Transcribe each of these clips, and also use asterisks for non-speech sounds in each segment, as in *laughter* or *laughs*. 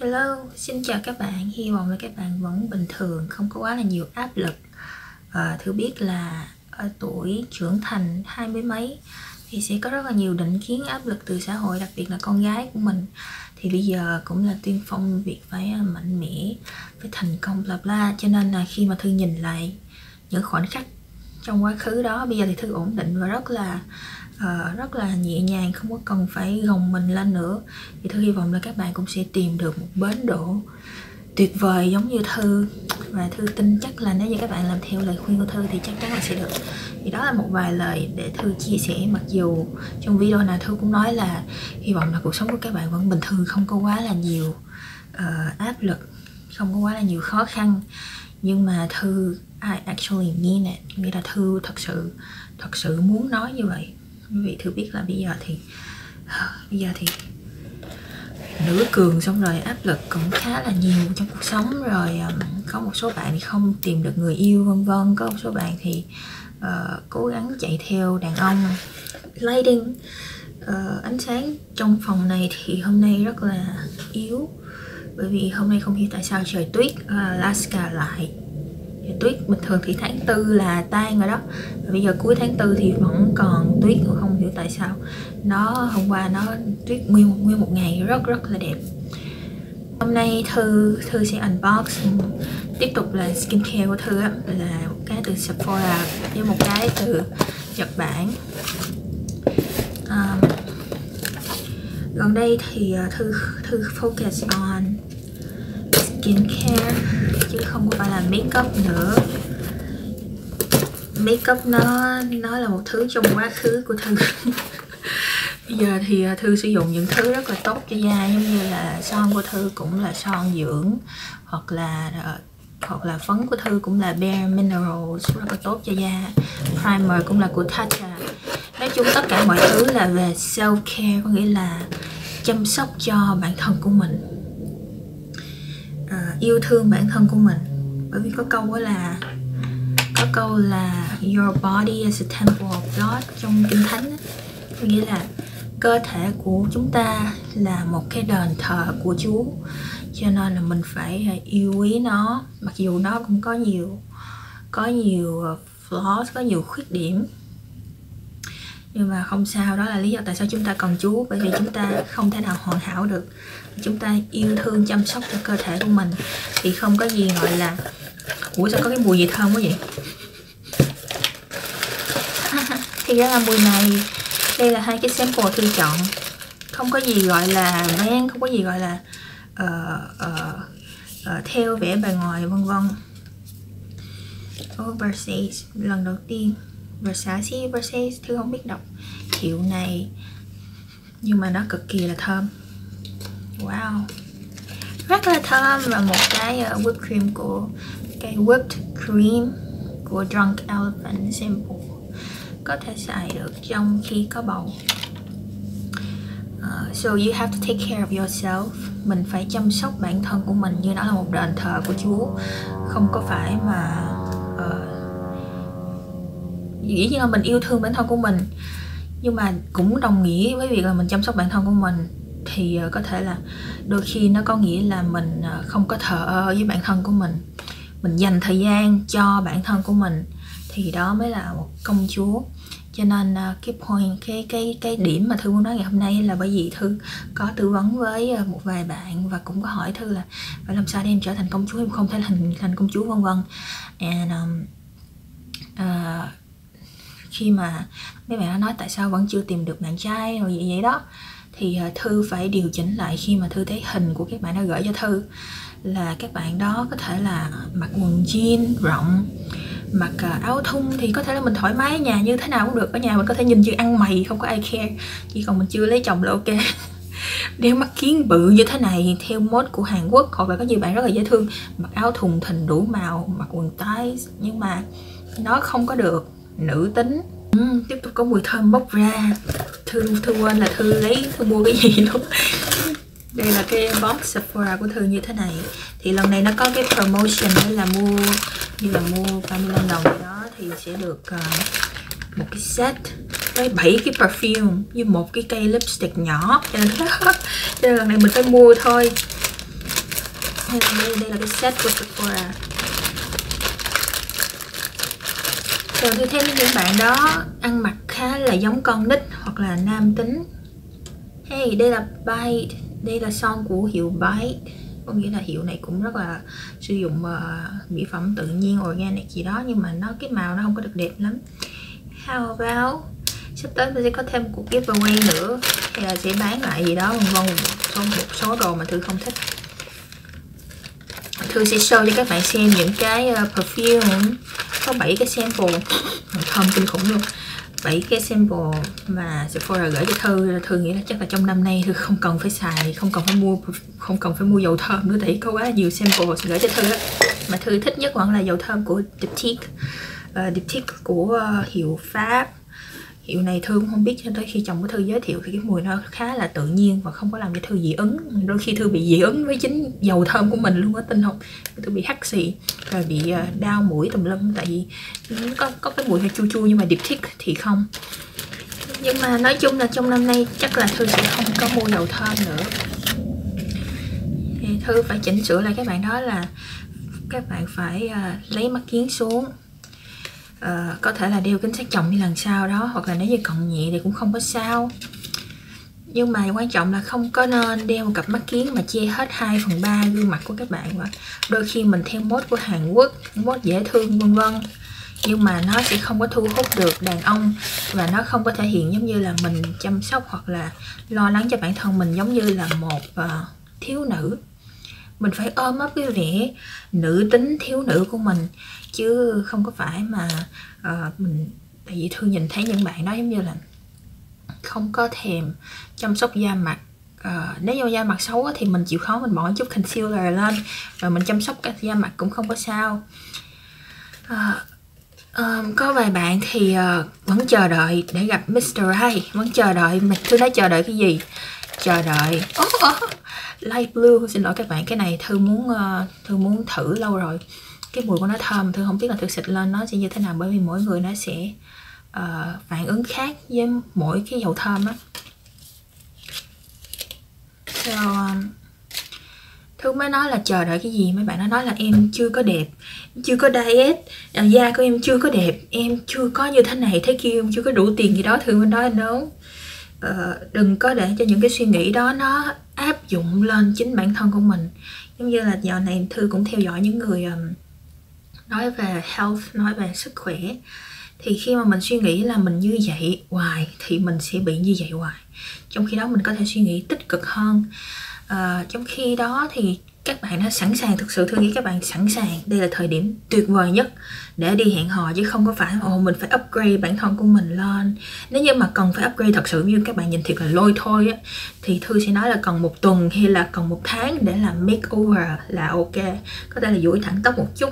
Hello, xin chào các bạn. Hy vọng là các bạn vẫn bình thường, không có quá là nhiều áp lực. Ờ, à, Thư biết là ở tuổi trưởng thành hai mươi mấy thì sẽ có rất là nhiều định kiến áp lực từ xã hội, đặc biệt là con gái của mình. Thì bây giờ cũng là tuyên phong việc phải à, mạnh mẽ, phải thành công bla bla. Cho nên là khi mà Thư nhìn lại những khoảnh khắc trong quá khứ đó, bây giờ thì Thư ổn định và rất là uh, rất là nhẹ nhàng không có cần phải gồng mình lên nữa. Thì thư hy vọng là các bạn cũng sẽ tìm được một bến đỗ tuyệt vời giống như thư. Và thư tin chắc là nếu như các bạn làm theo lời khuyên của thư thì chắc chắn là sẽ được. Thì đó là một vài lời để thư chia sẻ. Mặc dù trong video này thư cũng nói là hy vọng là cuộc sống của các bạn vẫn bình thường không có quá là nhiều uh, áp lực không có quá là nhiều khó khăn. Nhưng mà thư I actually mean it. Nghĩa là thư thật sự thật sự muốn nói như vậy quý vị thử biết là bây giờ thì bây giờ thì nữ cường xong rồi áp lực cũng khá là nhiều trong cuộc sống rồi à, có một số bạn thì không tìm được người yêu vân vân. Có một số bạn thì uh, cố gắng chạy theo đàn ông. Lighting uh, ánh sáng trong phòng này thì hôm nay rất là yếu bởi vì hôm nay không hiểu tại sao trời tuyết uh, Alaska lại tuyết bình thường thì tháng tư là tan rồi đó. Và bây giờ cuối tháng tư thì vẫn còn tuyết không hiểu tại sao. Nó hôm qua nó tuyết nguyên nguyên một ngày rất rất là đẹp. Hôm nay thư thư sẽ unbox ừ, tiếp tục là skincare của thư á là một cái từ Sephora với một cái từ Nhật Bản. Um, gần đây thì ờ, thư thư focus on skincare, chứ không phải là makeup nữa. Makeup nó nó là một thứ trong quá khứ của thư. *laughs* Bây giờ thì à, thư sử dụng những thứ rất là tốt cho da, giống như là son của thư cũng là son dưỡng, hoặc là à, hoặc là phấn của thư cũng là bare minerals, rất là tốt cho da. Primer cũng là của Tatcha. Nói chung tất cả mọi thứ là về self care có nghĩa là chăm sóc cho bản thân của mình. Ờ, yêu thương bản thân của mình. Bởi vì có câu đó là, có câu là, your body is a temple of God trong kinh thánh có nghĩa là cơ thể của chúng ta là một cái đền thờ của Chúa. Cho nên là mình phải ờ, yêu quý nó. Mặc dù nó cũng có nhiều có nhiều ờ, flaws, có nhiều khuyết điểm nhưng mà không sao đó là lý do tại sao chúng ta cần Chúa bởi vì chúng ta không thể nào hoàn hảo được. Chúng ta yêu thương chăm sóc cho cơ thể của mình. Thì không có gì gọi là ủa sao có cái mùi gì thơm quá vậy? *laughs* Thì ra là mùi này đây là hai cái sample tôi chọn. Không có gì gọi là men không có gì gọi là uh, uh, uh, theo vẻ bề ngoài vân vân. Overseas lần đầu tiên. Versace Versace thư không biết đọc. Hiệu này nhưng mà nó cực kỳ là thơm. Wow. Rất là thơm và một cái uh, whipped cream của cái whipped cream của Drunk Elephant Simple có thể xài được trong khi có bầu. Uh, so you have to take care of yourself. Mình phải chăm sóc bản thân của mình như nó là một đền thờ của Chúa. Không có phải mà dĩ nhiên là mình yêu thương bản thân của mình. Nhưng mà cũng đồng nghĩa với việc là mình chăm sóc bản thân của mình. Thì ờ, có thể là đôi khi nó có nghĩa là mình ờ, không có thờ ơ với bản thân của mình. Mình dành thời gian cho bản thân của mình thì đó mới là một công chúa. Cho nên ờ, cái point cái cái cái điểm mà thư muốn nói ngày hôm nay là bởi vì thư có tư vấn với một vài bạn và cũng có hỏi thư là phải làm sao để em trở thành công chúa? Em không thể thành thành công chúa? vân vân. And um, uh, khi mà mấy bạn đã nói tại sao vẫn chưa tìm được bạn trai rồi vậy vậy đó. Thì ờ, thư phải điều chỉnh lại khi mà thư thấy hình của các bạn đã gửi cho thư là các bạn đó có thể là mặc quần jean rộng, mặc ờ, áo thun thì có thể là mình thoải mái ở nhà như thế nào cũng được. Ở nhà mình có thể nhìn như ăn mày, không có ai care, chỉ còn mình chưa lấy chồng là ok. *laughs* Đeo mắt kiến bự như thế này theo mốt của Hàn Quốc hoặc là có nhiều bạn rất là dễ thương, mặc áo thùng thình đủ màu, mặc quần tái nhưng mà nó không có được nữ tính uhm, tiếp tục có mùi thơm bốc ra. Thư thư quên là thư lấy thư mua cái gì luôn. Đây là cái box Sephora của thư như thế này. Thì lần này nó có cái promotion đấy là mua như là mua 35 đồng đó thì sẽ được uh, một cái set với 7 cái perfume với một cái cây lipstick nhỏ. Cho nên *laughs* cho nên lần này mình phải mua thôi. Đây đây là cái set của Sephora. Rồi tôi thấy những bạn đó ăn mặc khá là giống con nít hoặc là nam tính. Hey đây là Bite. Đây là son của hiệu Bite. Có nghĩa là hiệu này cũng rất là sử dụng uh, mỹ phẩm tự nhiên organic gì đó nhưng mà nó cái màu nó không có được đẹp lắm. How about sắp tới tôi sẽ có thêm một cuộc giveaway nữa. Hay là sẽ bán lại gì đó vân vân một số đồ mà thư không thích thư sẽ show cho các bạn xem những cái ờ, perfume có 7 cái sample. Thơm kinh khủng luôn. 7 cái sample mà Sephora gửi cho Thư. Thư nghĩ là chắc là trong năm nay Thư không cần phải xài không cần phải mua không cần phải mua dầu thơm nữa tại có quá nhiều sample gửi cho Thư đó. mà Thư thích nhất vẫn là dầu thơm của Diptyque. Uh, Diptyque của uh, hiệu Pháp hiệu này thư cũng không biết cho tới khi chồng của thư giới thiệu thì cái mùi nó khá là tự nhiên và không có làm cho thư dị ứng. Đôi khi thư bị dị ứng với chính dầu thơm của mình luôn á tin không thư bị hắt xì rồi bị ờ, đau mũi tùm lum tại vì có có cái mùi hơi chua chua nhưng mà điệp thiết thì không. Nhưng mà nói chung là trong năm nay chắc là thư sẽ không có mua dầu thơm nữa. Thì thư phải chỉnh sửa lại các bạn đó là các bạn phải uh, lấy mắt kiến xuống uh, có thể là đeo kính sát trồng như lần sau đó hoặc là nếu như còn nhẹ thì cũng không có sao. Nhưng mà quan trọng là không có nên đeo một cặp mắt kiến mà che hết 2 phần ba gương mặt của các bạn và đôi khi mình theo mốt của Hàn Quốc mốt dễ thương vân vân. Nhưng mà nó sẽ không có thu hút được đàn ông và nó không có thể hiện giống như là mình chăm sóc hoặc là lo lắng cho bản thân mình giống như là một uh, thiếu nữ mình phải ôm ấp cái vẻ nữ tính thiếu nữ của mình. Chứ không có phải mà uh, mình tại vì thư nhìn thấy những bạn đó giống như là không có thèm chăm sóc da mặt. Uh, nếu như da mặt xấu thì mình chịu khó mình bỏ chút concealer lên rồi mình chăm sóc cái da mặt cũng không có sao. Uh, um, có vài bạn thì uh, vẫn chờ đợi để gặp Mr. Right vẫn chờ đợi mình. Tôi nói chờ đợi cái gì? Chờ đợi. Oh, oh, light blue. Xin lỗi các bạn cái này thư muốn uh, thư muốn thử lâu rồi. Cái mùi của nó thơm thư không biết là thực xịt lên nó sẽ như thế nào bởi vì mỗi người nó sẽ uh, phản ứng khác với mỗi cái dầu thơm á. So, um, Thư mới nói là chờ đợi cái gì? Mấy bạn nó nói là em chưa có đẹp chưa có diet. À, da của em chưa có đẹp em chưa có như thế này thế kia em chưa có đủ tiền gì đó. Thư mới nói no uh, đừng có để cho những cái suy nghĩ đó nó áp dụng lên chính bản thân của mình. Giống như là dạo này Thư cũng theo dõi những người um, nói về health nói về sức khỏe. Thì khi mà mình suy nghĩ là mình như vậy hoài thì mình sẽ bị như vậy hoài. Trong khi đó mình có thể suy nghĩ tích cực hơn. À, trong khi đó thì các bạn đã sẵn sàng thực sự thương nghĩ các bạn sẵn sàng. Đây là thời điểm tuyệt vời nhất để đi hẹn hò chứ không có phải ồ mình phải upgrade bản thân của mình lên. Nếu như mà cần phải upgrade thật sự như các bạn nhìn thiệt là lôi thôi á thì thư sẽ nói là cần một tuần hay là cần một tháng để làm makeover là ok. Có thể là duỗi thẳng tóc một chút.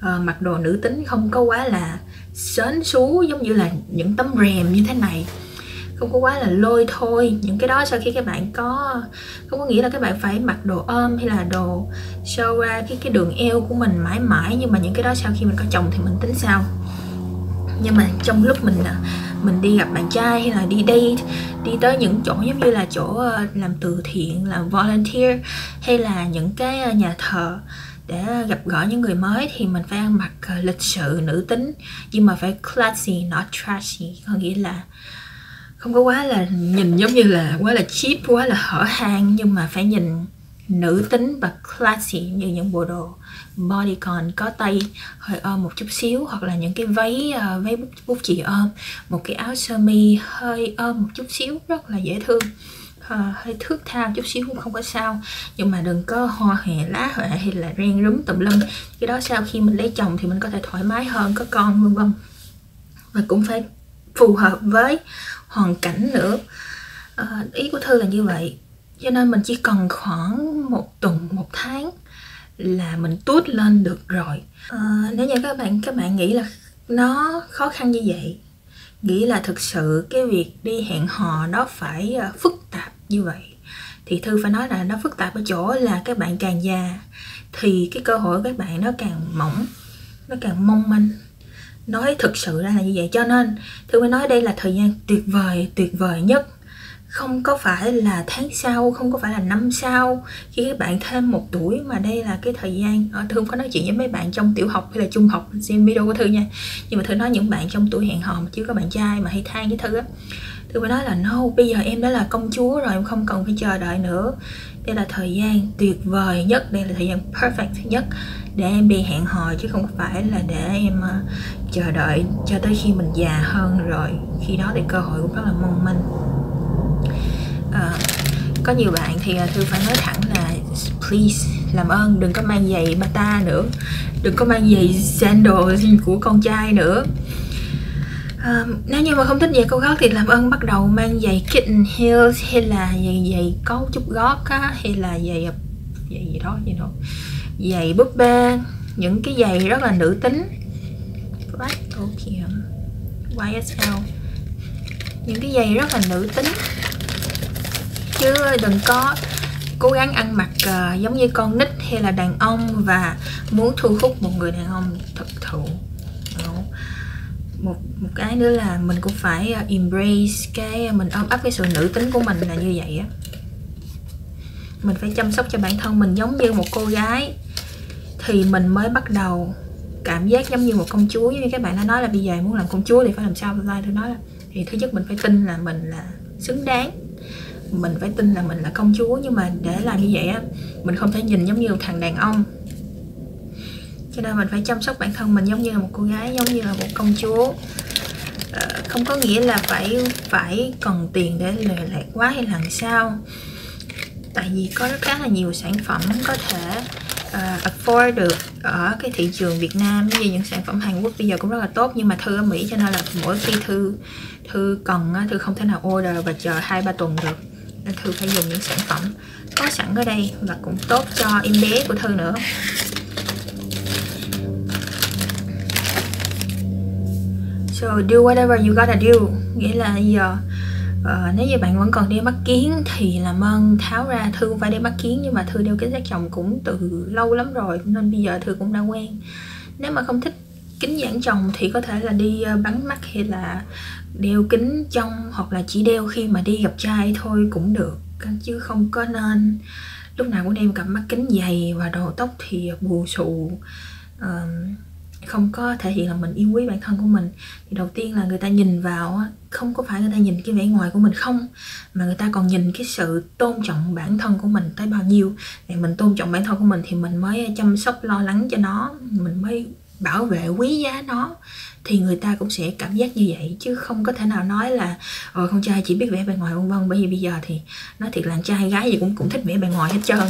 À, mặc đồ nữ tính không có quá là sến xú giống như là những tấm rèm như thế này không có quá là lôi thôi. Những cái đó sau khi các bạn có, không có nghĩa là các bạn phải mặc đồ ôm hay là đồ show ra cái cái đường eo của mình mãi mãi, nhưng mà những cái đó sau khi mình có chồng thì mình tính sao? Nhưng mà trong lúc mình à, mình đi gặp bạn trai hay là đi date, đi tới những chỗ giống như là chỗ ờ, làm từ thiện, làm volunteer hay là những cái ờ, nhà thờ để gặp gỡ những người mới thì mình phải ăn mặc ờ, lịch sự nữ tính. Nhưng mà phải classy, not trashy. Có nghĩa là không có quá là nhìn giống như là quá là cheap quá là hở hang nhưng mà phải nhìn nữ tính và classy như những bộ đồ bodycon có tay hơi ôm một chút xíu hoặc là những cái váy uh, váy bút, bút chì ôm một cái áo sơ mi hơi ôm một chút xíu rất là dễ thương. Uh, hơi thước tha chút xíu cũng không có sao nhưng mà đừng có hoa hòe lá hòe hay là ren rúm tùm lum. Cái đó sau khi mình lấy chồng thì mình có thể thoải mái hơn có con vân vân. Và cũng phải phù hợp với hoàn cảnh nữa. À, ý của thư là như vậy. Cho nên mình chỉ cần khoảng một tuần một tháng là mình tút lên được rồi. À, nếu như các bạn các bạn nghĩ là nó khó khăn như vậy nghĩ là thực sự cái việc đi hẹn hò nó phải ờ, phức tạp như vậy thì thư phải nói là nó phức tạp ở chỗ là các bạn càng già thì cái cơ hội của các bạn nó càng mỏng nó càng mong manh nói thực sự ra là như vậy. Cho nên thư mới nói đây là thời gian tuyệt vời tuyệt vời nhất. Không có phải là tháng sau, không có phải là năm sau. Khi các bạn thêm một tuổi mà đây là cái thời gian ờ, ở thư không có nói chuyện với mấy bạn trong tiểu học hay là trung học, xem video của thư nha. Nhưng mà thư nói những bạn trong tuổi hẹn hò mà chưa có bạn trai mà hay than với thư á. Thư mới nói là, no, bây giờ em đã là công chúa rồi, em không cần phải chờ đợi nữa. Đây là thời gian tuyệt vời nhất, đây là thời gian perfect nhất để em đi hẹn hò chứ không phải là để em uh, chờ đợi cho tới khi mình già hơn rồi. Khi đó thì cơ hội cũng rất là mong manh. Uh, có nhiều bạn thì uh, thư phải nói thẳng là please làm ơn đừng có mang giày bata nữa. Đừng có mang giày sandal của con trai nữa. À, nếu như mà không thích giày cao gót thì làm ơn bắt đầu mang giày kitten heels hay là giày giày có chút gót á hay là giày giày gì đó gì đó giày búp bê những cái giày rất là nữ tính. Black Tokyo YSL những cái giày rất là nữ tính. Chứ đừng có cố gắng ăn mặc uh, giống như con nít hay là đàn ông và muốn thu hút một người đàn ông thực thụ. Một một cái nữa là mình cũng phải uh, embrace cái mình ôm ấp cái sự nữ tính của mình là như vậy á. Mình phải chăm sóc cho bản thân mình giống như một cô gái thì mình mới bắt đầu cảm giác giống như một công chúa. Như các bạn đã nói là bây giờ muốn làm công chúa thì phải làm sao? Tôi nói là, thì thứ nhất mình phải tin là mình là xứng đáng. Mình phải tin là mình là công chúa. Nhưng mà để làm như vậy á, mình không thể nhìn giống như một thằng đàn ông. Cho nên mình phải chăm sóc bản thân mình giống như là một cô gái, giống như là một công chúa. Ờ, không có nghĩa là phải phải cần tiền để lệ lạc quá hay là sao. Tại vì có rất khá là nhiều sản phẩm có thể uh, afford được ở cái thị trường Việt Nam. Như những sản phẩm Hàn Quốc bây giờ cũng rất là tốt nhưng mà thư ở Mỹ cho nên là mỗi khi thư thư cần thư không thể nào order và chờ hai ba tuần được. Nên thư phải dùng những sản phẩm có sẵn ở đây và cũng tốt cho em bé của thư nữa. So do whatever you gotta do nghĩa là giờ uh, nếu như bạn vẫn còn đeo mắt kiến thì làm ơn tháo ra thư không phải đeo mắt kiến nhưng mà thư đeo kính sát chồng cũng từ lâu lắm rồi nên bây giờ thư cũng đã quen. Nếu mà không thích kính giãn chồng thì có thể là đi ờ, bắn mắt hay là đeo kính trong hoặc là chỉ đeo khi mà đi gặp trai thôi cũng được chứ không có nên. Lúc nào cũng đem cặp mắt kính dày và đồ tóc thì bù xù uh, không có thể hiện là mình yêu quý bản thân của mình, thì đầu tiên là người ta nhìn vào không có phải người ta nhìn cái vẻ ngoài của mình không, mà người ta còn nhìn cái sự tôn trọng bản thân của mình tới bao nhiêu. Để mình tôn trọng bản thân của mình thì mình mới chăm sóc, lo lắng cho nó, mình mới bảo vệ quý giá nó thì người ta cũng sẽ cảm giác như vậy chứ không có thể nào nói là ờ con trai chỉ biết vẽ bề ngoài vân vân. Bởi vì bây giờ thì nói thiệt là trai gái gì cũng cũng thích vẽ bề ngoài hết trơn.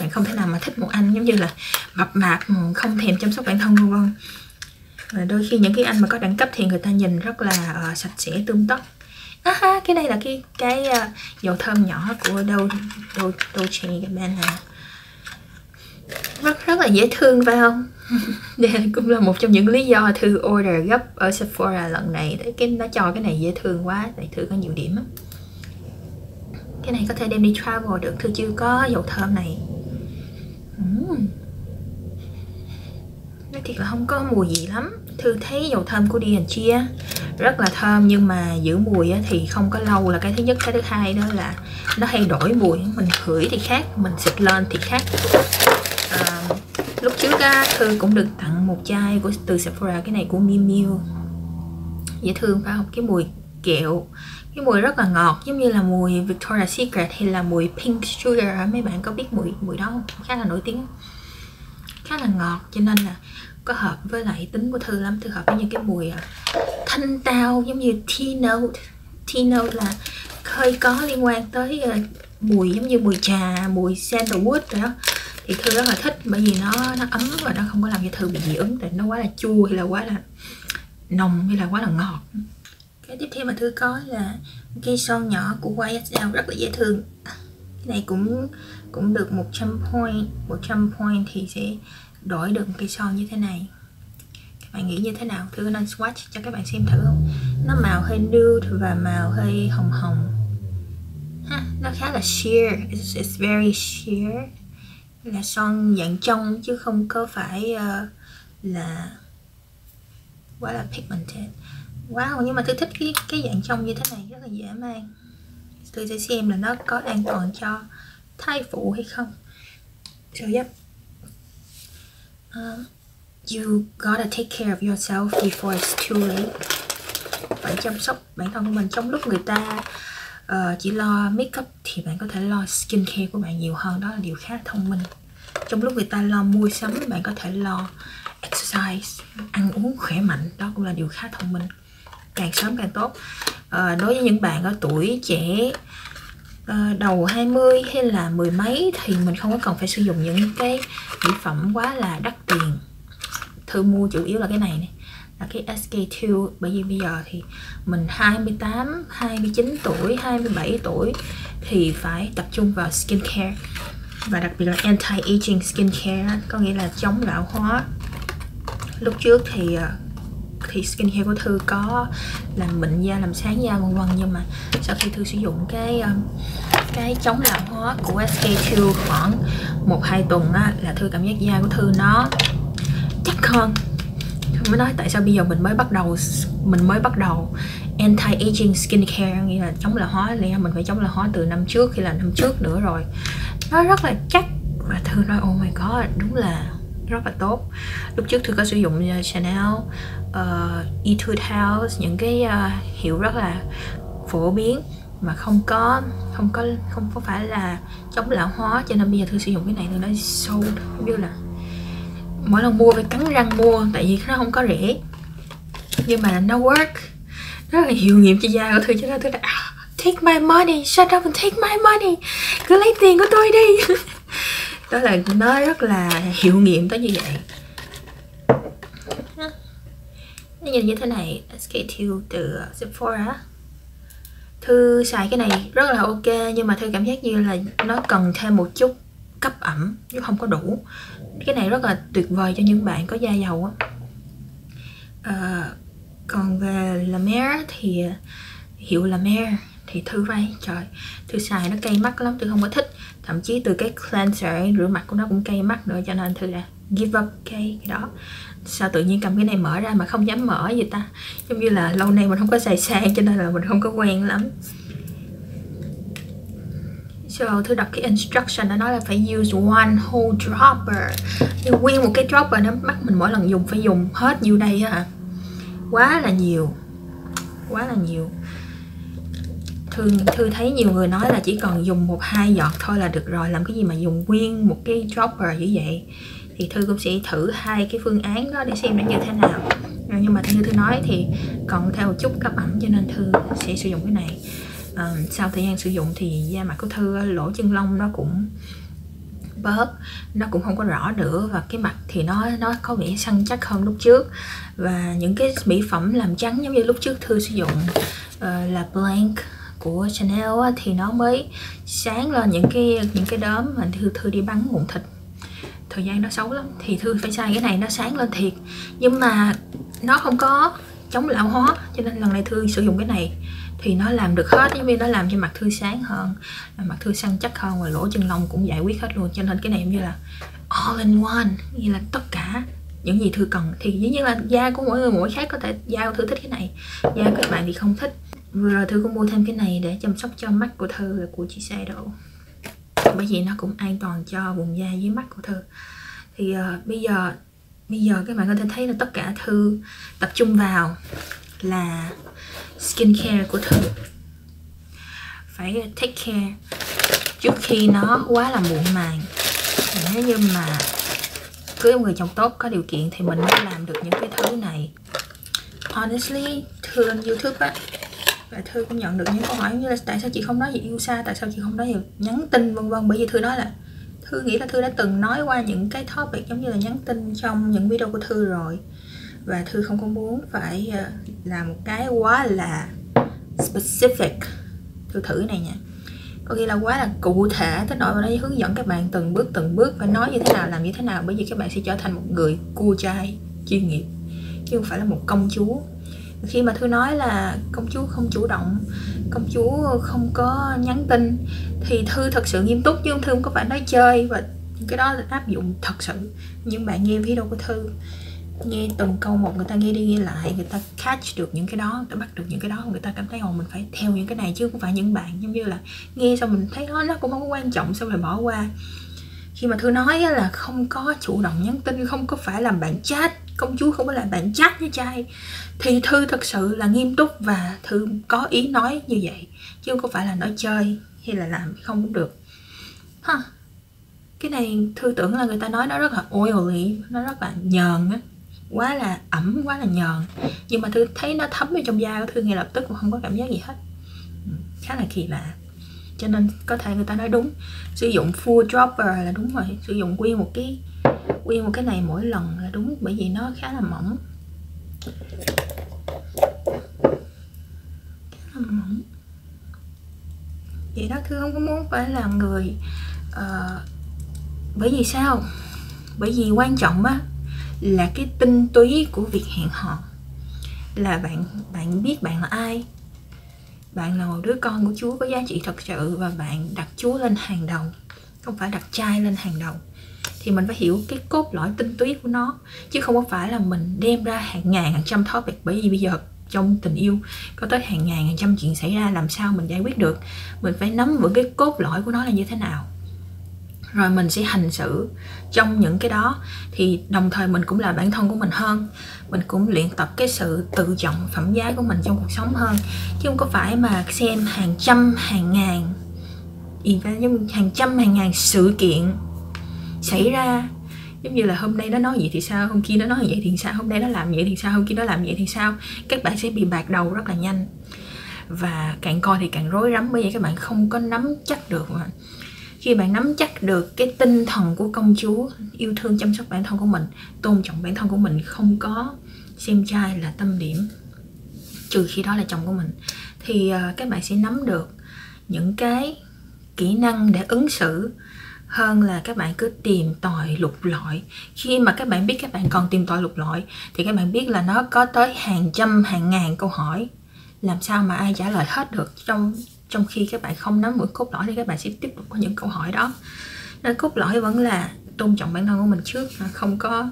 Bạn không thể nào mà thích một anh giống như là mập mạp ừ, không thèm chăm sóc bản thân vân vân. Và đôi khi những cái anh mà có đẳng cấp thì người ta nhìn rất là uh, sạch sẽ tươm tất. À, ha, cái này là cái cái uh, dầu thơm nhỏ của đâu đâu Dolce Gabbana rất rất là dễ thương phải không? *laughs* đây cũng là một trong những lý do thư order gấp ở Sephora lần này, để cái nó cho cái này dễ thương quá, tại thư có nhiều điểm á cái này có thể đem đi travel được, thư chưa có dầu thơm này. Uhm. nói thiệt là không có mùi gì lắm. Thư thấy dầu thơm của D&G rất là thơm, nhưng mà giữ mùi thì không có lâu là cái thứ nhất, cái thứ hai đó là nó hay đổi mùi. Mình khử thì khác, mình xịt lên thì khác lúc trước á thư cũng được tặng một chai của, từ Sephora, cái này của Miu Miu. Dễ thương phải không? Cái mùi kẹo, cái mùi rất là ngọt, giống như là mùi Victoria's Secret hay là mùi Pink Sugar mấy bạn có biết mùi mùi đó không? Khá là nổi tiếng. Khá là ngọt, cho nên là có hợp với lại tính của thư lắm. Thư hợp với những cái mùi à, thanh tao, giống như tea note. Tea note là hơi có liên quan tới à, mùi, giống như mùi trà, mùi sandalwood rồi đó thì thư rất là thích bởi vì nó nó ấm và nó không có làm cho thư bị dị ứng tại nó quá là chua hay là quá là nồng hay là quá là ngọt. Cái tiếp theo mà thư có là cây son nhỏ của YSL rất là dễ thương. Cái này cũng cũng được 100 point 100 point thì sẽ đổi được một cây son như thế này. Các bạn nghĩ như thế nào? Thư nên swatch cho các bạn xem thử không? Nó màu hơi nude và màu hơi hồng hồng. Ha, nó khá là sheer. It's, it's very sheer là son dạng trong chứ không có phải uh, là quá là pigmented. Wow nhưng mà tôi thích cái cái dạng trong như thế này rất là dễ mang. Tôi sẽ xem là nó có an toàn cho thai phụ hay không. So yep uh, you gotta take care of yourself before it's too late. Phải chăm sóc bản thân của mình trong lúc người ta uh, chỉ lo make up thì bạn có thể lo skin care của bạn nhiều hơn đó là điều khá thông minh. Trong lúc người ta lo mua sắm bạn có thể lo exercise ăn uống khỏe mạnh đó cũng là điều khá thông minh. Càng sớm càng tốt. À, đối với những bạn ở tuổi trẻ à, đầu 20 hay là mười mấy thì mình không có cần phải sử dụng những cái mỹ phẩm quá là đắt tiền. Thư mua chủ yếu là cái này này là cái SK2 bởi vì bây giờ thì mình 28, 29 tuổi, 27 tuổi thì phải tập trung vào skincare. Và đặc biệt là anti-aging skincare có nghĩa là chống lão hóa. Lúc trước thì ờ, thì skincare của thư có làm mịn da làm sáng da vân vân nhưng mà sau khi thư sử dụng cái ờ, cái chống lão hóa của SK2 khoảng một hai tuần á, là thư cảm giác da của thư nó chắc hơn mới nói tại sao bây giờ mình mới bắt đầu mình mới bắt đầu anti aging skincare nghĩa là chống lão hóa lẽ mình phải chống lão hóa từ năm trước khi là năm trước nữa rồi. Nó rất là chắc. Và thư nói oh my god đúng là rất là tốt. Lúc trước thư có sử dụng uh, Chanel uh, Etude House những cái uh, hiệu rất là phổ biến mà không có không có không có phải là chống lão hóa cho nên bây giờ thư sử dụng cái này thư nói sâu không biết là mỗi lần mua phải cắn răng mua, tại vì nó không có rẻ nhưng mà nó work. Rất là hiệu nghiệm cho da của thư cho nên tôi đã à, take my money, shut up and take my money. Cứ lấy tiền của tôi đi. *laughs* Đó là nó rất là hiệu nghiệm tới như vậy. Nó nhìn như thế này SK2 từ Sephora. Thư xài cái này rất là ok, nhưng mà Thư cảm giác như là nó cần thêm một chút cấp ẩm chứ không có đủ. Cái này rất là tuyệt vời cho những bạn có da dầu á. À, còn về La Mer thì hiệu La Mer thì thư vay trời thư xài nó cay mắt lắm tôi không có thích. Thậm chí từ cái cleanser rửa mặt của nó cũng cay mắt nữa cho nên thư là give up cái, đó. Sao tự nhiên cầm cái này mở ra mà không dám mở gì ta? Giống như là lâu nay mình không có xài sang cho nên là mình không có quen lắm. So thư đọc cái instruction nó nói là phải use one whole dropper. Nhưng nguyên một cái dropper nó bắt mình mỗi lần dùng phải dùng hết nhiêu đây á hả? Quá là nhiều. Quá là nhiều. Thư, Thư thấy nhiều người nói là chỉ cần dùng một hai giọt thôi là được rồi Làm cái gì mà dùng nguyên một cái dropper như vậy? Thì Thư cũng sẽ thử hai cái phương án đó để xem nó như thế nào. Nhưng mà như Thư nói thì còn theo một chút cấp ẩm cho nên Thư sẽ sử dụng cái này à, sau thời gian sử dụng thì da mặt của thư lỗ chân lông nó cũng bớt nó cũng không có rõ nữa và cái mặt thì nó nó có vẻ săn chắc hơn lúc trước. Và những cái mỹ phẩm làm trắng giống như lúc trước thư sử dụng uh, là blank của Chanel á, thì nó mới sáng lên những cái những cái đốm mà thư thư đi bắn mụn thịt. Thời gian nó xấu lắm thì thư phải xài cái này nó sáng lên thiệt. Nhưng mà nó không có chống lão hóa cho nên lần này thư sử dụng cái này thì nó làm được hết giống như nó làm cho mặt thư sáng hơn mặt thư săn chắc hơn và lỗ chân lông cũng giải quyết hết luôn. Cho nên cái này như là all in one như là tất cả những gì thư cần. Thì dĩ nhiên là da của mỗi người mỗi khác có thể da của thư thích cái này. Da của các bạn thì không thích. Vừa rồi thư cũng mua thêm cái này để chăm sóc cho mắt của thư là của chị Shadow bởi vì nó cũng an toàn cho vùng da dưới mắt của thư. Thì uh, bây giờ bây giờ các bạn có thể thấy là tất cả thư tập trung vào là skincare của Thư phải uh, take care. Trước khi nó quá là muộn màng, nếu như mà cưới một người chồng tốt có điều kiện thì mình mới làm được những cái thứ này. Honestly Thư lên youtube á, và Thư cũng nhận được những câu hỏi như là tại sao chị không nói gì yêu xa tại sao chị không nói gì nhắn tin? vân vân. Bởi vì Thư nói là, Thư nghĩ là Thư đã từng nói qua những cái topic giống như là nhắn tin trong những video của Thư rồi và thư không có muốn phải ờ, làm một cái quá là specific. Thư thử này nha. Có nghĩa là quá là cụ thể, tới nỗi mà nó hướng dẫn các bạn từng bước từng bước phải nói như thế nào, làm như thế nào, bởi vì các bạn sẽ trở thành một người cua trai chuyên nghiệp, chứ không phải là một công chúa. Khi mà thư nói là công chúa không chủ động, công chúa không có nhắn tin, thì thư thật sự nghiêm túc, chứ không thư không có phải nói chơi, và cái đó là áp dụng thật sự. Nhưng bạn nghe video của thư nghe từng câu một người ta nghe đi nghe lại, người ta catch được những cái đó, người ta bắt được những cái đó, người ta cảm thấy, ồ, mình phải theo những cái này chứ không phải những bạn. Giống như là nghe xong mình thấy nó nó cũng không có quan trọng, xong rồi bỏ qua. Khi mà thư nói là không có chủ động nhắn tin, không có phải làm bạn chat, công chúa không có làm bạn chat với trai. Thì thư thật sự là nghiêm túc và thư có ý nói như vậy, chứ không có phải là nói chơi hay là làm không cũng được. Ha, cái này thư tưởng là người ta nói nó rất là oily, nó rất là nhờn á quá là ẩm quá là nhờn. Nhưng mà thư thấy nó thấm vào trong da của thư ngay lập tức mà không có cảm giác gì hết. Ừ, khá là kỳ lạ. Cho nên có thể người ta nói đúng. Sử dụng full dropper là đúng rồi. Sử dụng nguyên một cái nguyên một cái này mỗi lần là đúng bởi vì nó khá là mỏng. Khá là mỏng. Vậy đó thư không có muốn phải là người uh, bởi vì sao? Bởi vì quan trọng á là cái tinh túy của việc hẹn hò. Là bạn bạn biết bạn là ai? Bạn là một đứa con của chúa có giá trị thật sự và bạn đặt chúa lên hàng đầu, không phải đặt trai lên hàng đầu. Thì mình phải hiểu cái cốt lõi tinh túy của nó, chứ không có phải là mình đem ra hàng ngàn, hàng trăm topic bởi vì bây giờ trong tình yêu có tới hàng ngàn, hàng trăm chuyện xảy ra, làm sao mình giải quyết được? Mình phải nắm vững cái cốt lõi của nó là như thế nào? Rồi mình sẽ hành xử trong những cái đó. Thì đồng thời mình cũng là bản thân của mình hơn. Mình cũng luyện tập cái sự tự trọng phẩm giá của mình trong cuộc sống hơn. Chứ không có phải mà xem hàng trăm, hàng ngàn hàng trăm, hàng ngàn sự kiện xảy ra. Giống như là hôm nay nó nói vậy thì sao, hôm kia nó nói vậy thì sao, hôm nay nó làm vậy thì sao, hôm kia nó làm vậy thì sao. Các bạn sẽ bị bạc đầu rất là nhanh. Và càng coi thì càng rối rắm bởi vì các bạn không có nắm chắc được mà khi bạn nắm chắc được cái tinh thần của công chúa, yêu thương, chăm sóc bản thân của mình, tôn trọng bản thân của mình, không có xem trai là tâm điểm, trừ khi đó là chồng của mình, thì ờ, các bạn sẽ nắm được những cái kỹ năng để ứng xử hơn là các bạn cứ tìm tòi lục lọi. Khi mà các bạn biết các bạn còn tìm tòi lục lọi, thì các bạn biết là nó có tới hàng trăm, hàng ngàn câu hỏi. Làm sao mà ai trả lời hết được trong trong khi các bạn không nắm vững cốt lõi thì các bạn sẽ tiếp tục có những câu hỏi đó. Nên cốt lõi vẫn là tôn trọng bản thân của mình trước à, không có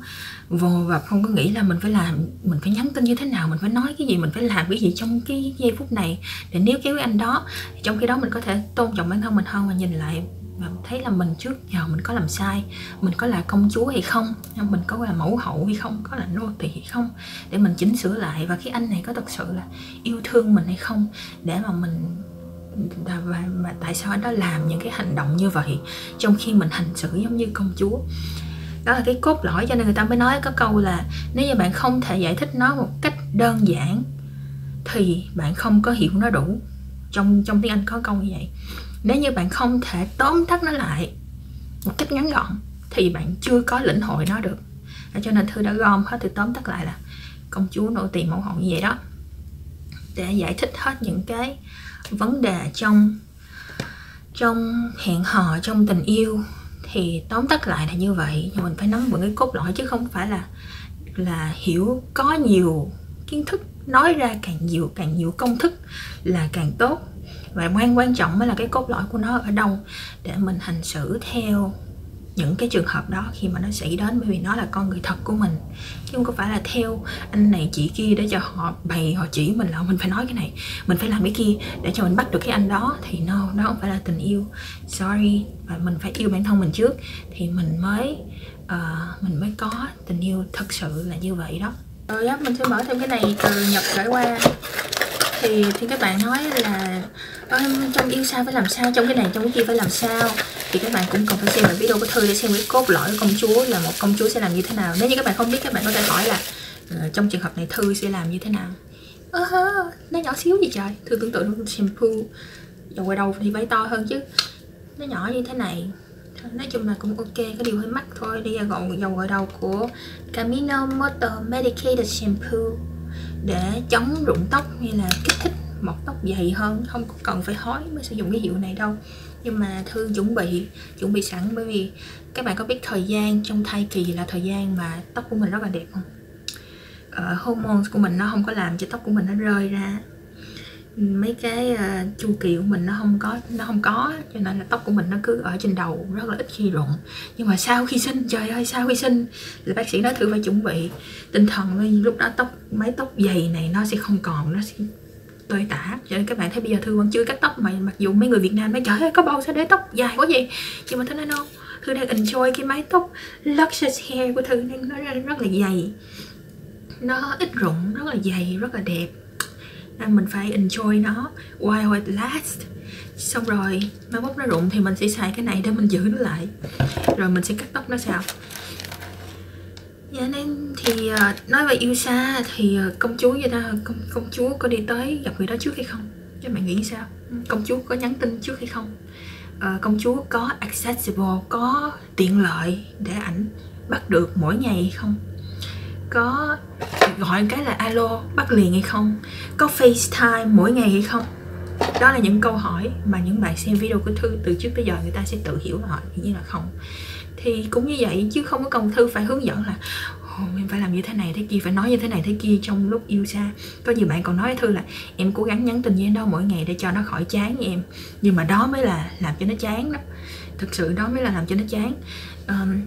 vồ và không có nghĩ là mình phải làm, mình phải nhắn tin như thế nào, mình phải nói cái gì, mình phải làm cái gì trong cái giây phút này. Để nếu kéo cái anh đó trong khi đó mình có thể tôn trọng bản thân mình hơn và nhìn lại và thấy là mình trước giờ mình có làm sai, mình có là công chúa hay không, mình có là mẫu hậu hay không, có là nô tỳ hay không, để mình chỉnh sửa lại. Và cái anh này có thật sự là yêu thương mình hay không, để mà mình và, và, tại sao anh đã làm những cái hành động như vậy? Trong khi mình hành xử giống như công chúa. Đó là cái cốt lõi cho nên người ta mới nói có câu là nếu như bạn không thể giải thích nó một cách đơn giản thì bạn không có hiểu nó đủ. Trong trong tiếng anh có câu như vậy. Nếu như bạn không thể tóm tắt nó lại một cách ngắn gọn thì bạn chưa có lĩnh hội nó được. Cho nên thư đã gom hết từ tóm tắt lại là công chúa nổi tiền mẫu hậu như vậy đó. Để giải thích hết những cái vấn đề trong trong hẹn hò, trong tình yêu. Thì tóm tắt lại là như vậy. Nhưng mình phải nắm vững cái cốt lõi chứ không phải là là hiểu có nhiều kiến thức, nói ra càng nhiều càng nhiều công thức là càng tốt. Và quan quan trọng mới là cái cốt lõi của nó ở đâu để mình hành xử theo những cái trường hợp đó khi mà nó xảy đến bởi vì nó là con người thật của mình. Chứ không có phải là theo anh này chị kia để cho họ bày họ chỉ mình là mình phải nói cái này mình phải làm cái kia để cho mình bắt được cái anh đó thì no nó không phải là tình yêu. Sorry và mình phải yêu bản thân mình trước thì mình mới uh, mình mới có tình yêu thật sự là như vậy đó. Rồi á mình sẽ mở thêm cái này từ nhập gửi qua. Thì thì các bạn nói là trong yêu sao phải làm sao trong cái này trong cái kia phải làm sao? Thì các bạn cũng cần phải xem lại video của thư để xem cái cốt lõi của công chúa là một công chúa sẽ làm như thế nào. Nếu như các bạn không biết các bạn có thể hỏi là uh, trong trường hợp này thư sẽ làm như thế nào. Uh, nó nhỏ xíu gì trời. Thư tưởng tượng shampoo dầu quay đầu thì váy to hơn chứ. Nó nhỏ như thế này. Nói chung là cũng ok có điều hơi mắc thôi. Đi gọn dầu gội đầu của Camino Motor Medicated Shampoo để chống rụng tóc hay là kích thích mọc tóc dày hơn không cần phải hói mới sử dụng cái hiệu này đâu. Nhưng mà thư chuẩn bị chuẩn bị sẵn bởi vì các bạn có biết thời gian trong thai kỳ là thời gian mà tóc của mình rất là đẹp không? Uh, hormones của mình nó không có làm cho tóc của mình nó rơi ra. Mấy cái uh, chu kỳ của mình nó không có nó không có cho nên là tóc của mình nó cứ ở trên đầu rất là ít khi rụng. Nhưng mà sau khi sinh trời ơi sau khi sinh là bác sĩ nói thử phải chuẩn bị tinh thần lúc đó tóc mái tóc dày này nó sẽ không còn nó sẽ tơi tả. Cho nên các bạn thấy bây giờ thư vẫn chưa cắt tóc mà mặc dù mấy người việt nam nói, trời ơi, có bầu sao để tóc dài quá vậy. Nhưng mà thế nói không thư đang enjoy cái mái tóc luxurious hair của thư nên nó rất là dày. Nó ít rụng, rất là dày, rất là đẹp. Nên mình phải enjoy nó. While it lasts xong rồi mai mốt nó rụng thì mình sẽ xài cái này để mình giữ nó lại. Rồi mình sẽ cắt tóc nó sao dạ nên thì uh, nói về yêu xa thì uh, công chúa vậy ta công, công chúa có đi tới gặp người đó trước hay không? Cho mày nghĩ sao? Công chúa có nhắn tin trước hay không? Uh, công chúa có accessible có tiện lợi để ảnh bắt được mỗi ngày hay không? Có gọi cái là alo bắt liền hay không? Có facetime mỗi ngày hay không? Đó là những câu hỏi mà những bạn xem video của thư từ trước tới giờ người ta sẽ tự hiểu là họ như là không thì cũng như vậy chứ không có cần thư phải hướng dẫn là oh, em phải làm như thế này thế kia phải nói như thế này thế kia trong lúc yêu xa. Có nhiều bạn còn nói với thư là em cố gắng nhắn tin với nó mỗi ngày để cho nó khỏi chán em. Nhưng mà đó mới là làm cho nó chán đó. Thực sự đó mới là làm cho nó chán. Um,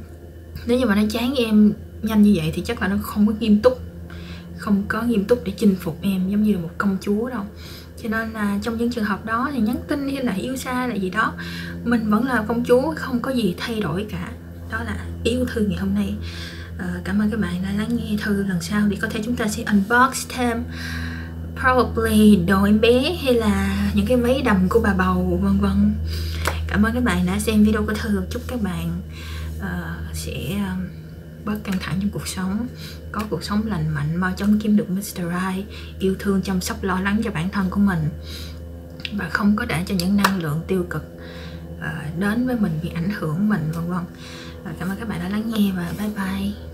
nếu như mà nó chán em nhanh như vậy thì chắc là nó không có nghiêm túc không có nghiêm túc để chinh phục em giống như là một công chúa đâu. Cho nên là trong những trường hợp đó thì nhắn tin hay là yêu xa là gì đó mình vẫn là công chúa không có gì thay đổi cả đó là yêu thư ngày hôm nay. Uh, cảm ơn các bạn đã lắng nghe thư. Lần sau thì có thể chúng ta sẽ unbox thêm. Probably đồ em bé hay là những cái máy đầm của bà bầu vân vân. Cảm ơn các bạn đã xem video của thư. Chúc các bạn uh, sẽ bớt căng thẳng trong cuộc sống. Có cuộc sống lành mạnh mau chóng kiếm được Mr. Right. Yêu thương chăm sóc lo lắng cho bản thân của mình. Và không có để cho những năng lượng tiêu cực uh, đến với mình bị ảnh hưởng mình vân vân cảm ơn các bạn đã lắng nghe và bye bye.